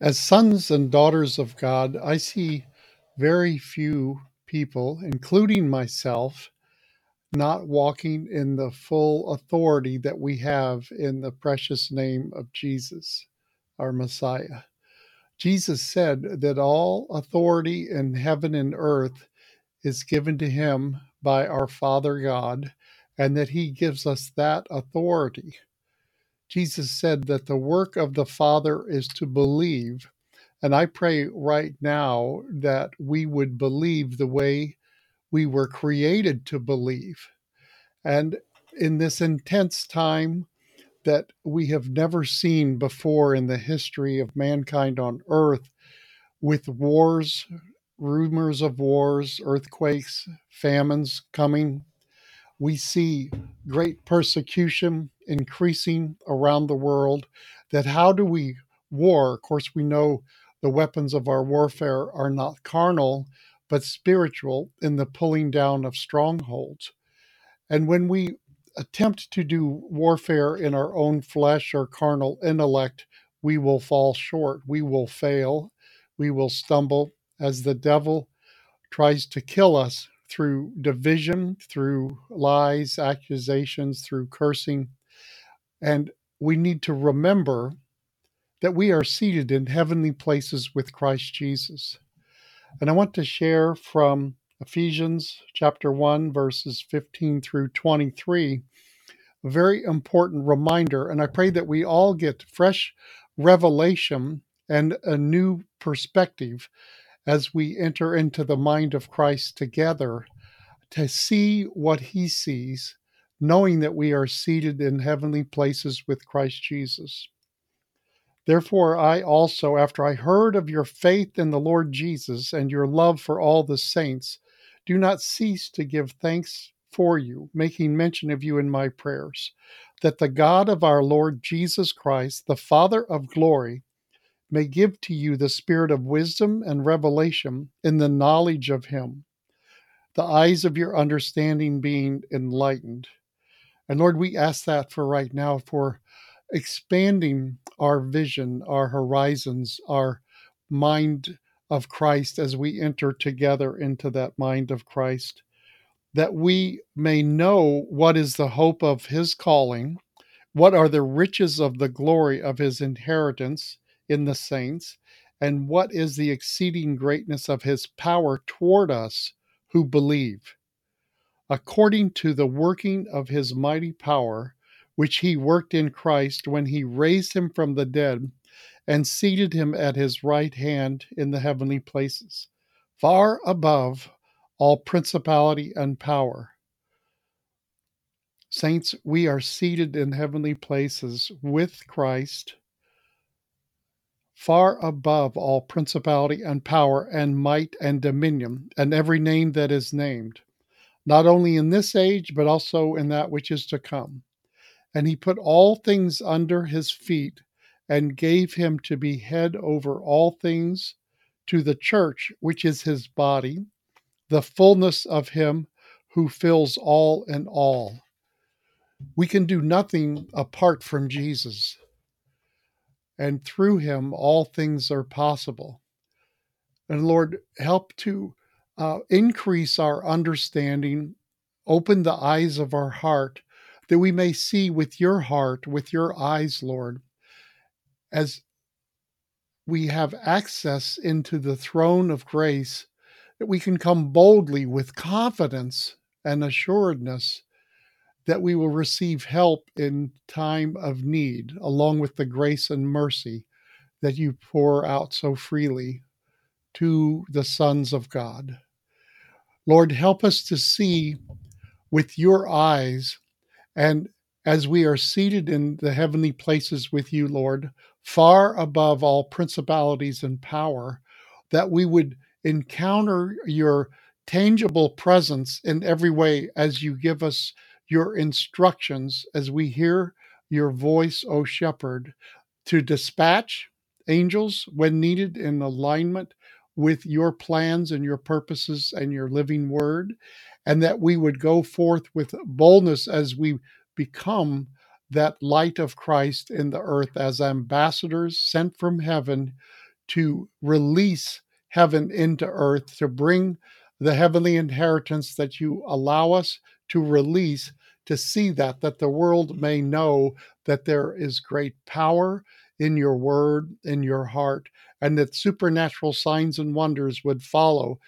As sons and daughters of God, I see very few people, including myself, not walking in the full authority that we have in the precious name of Jesus, our Messiah. Jesus said that all authority in heaven and earth is given to him by our Father God, and that he gives us that authority. Jesus said that the work of the Father is to believe. And I pray right now that we would believe the way we were created to believe. And in this intense time that we have never seen before in the history of mankind on earth, with wars, rumors of wars, earthquakes, famines coming, we see great persecution increasing around the world. That how do we war? Of course, we know the weapons of our warfare are not carnal, but spiritual in the pulling down of strongholds. And when we attempt to do warfare in our own flesh or carnal intellect, we will fall short. We will fail. We will stumble as the devil tries to kill us through division, through lies, accusations, through cursing. And we need to remember that we are seated in heavenly places with Christ Jesus. And I want to share from Ephesians chapter 1, verses 15 through 23, a very important reminder. And I pray that we all get fresh revelation and a new perspective as we enter into the mind of Christ together to see what he sees, knowing that we are seated in heavenly places with Christ Jesus. Therefore, I also, after I heard of your faith in the Lord Jesus and your love for all the saints, do not cease to give thanks for you, making mention of you in my prayers, that the God of our Lord Jesus Christ, the Father of glory, may give to you the spirit of wisdom and revelation in the knowledge of him, the eyes of your understanding being enlightened. And Lord, we ask that for right now for expanding our vision, our horizons, our mind of Christ as we enter together into that mind of Christ, that we may know what is the hope of his calling, what are the riches of the glory of his inheritance in the saints, and what is the exceeding greatness of his power toward us who believe, according to the working of his mighty power, which he worked in Christ when he raised him from the dead and seated him at his right hand in the heavenly places, far above all principality and power. Saints, we are seated in heavenly places with Christ far above all principality and power and might and dominion, and every name that is named, not only in this age, but also in that which is to come. And he put all things under his feet and gave him to be head over all things to the church, which is his body, the fullness of him who fills all in all. We can do nothing apart from Jesus and through him all things are possible. And Lord, help to uh, increase our understanding, open the eyes of our heart, that we may see with your heart, with your eyes, Lord, as we have access into the throne of grace, that we can come boldly with confidence and assuredness that we will receive help in time of need, along with the grace and mercy that you pour out so freely to the sons of God. Lord, help us to see with your eyes, and as we are seated in the heavenly places with you, Lord, far above all principalities and power, that we would encounter your tangible presence in every way as you give us your instructions as we hear your voice, O shepherd, to dispatch angels when needed in alignment with your plans and your purposes and your living word, and that we would go forth with boldness as we become that light of Christ in the earth as ambassadors sent from heaven to release heaven into earth, to bring the heavenly inheritance that you allow us to release to see that that the world may know that there is great power in your word in your heart and that supernatural signs and wonders would follow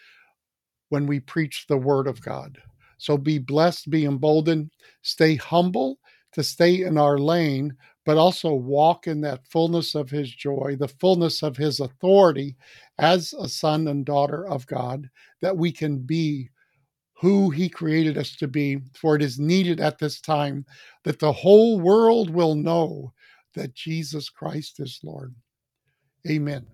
when we preach the word of God. So be blessed, be emboldened, stay humble to stay in our lane, but also walk in that fullness of his joy, the fullness of his authority as a son and daughter of God, that we can be who he created us to be, for it is needed at this time that the whole world will know that Jesus Christ is Lord. Amen.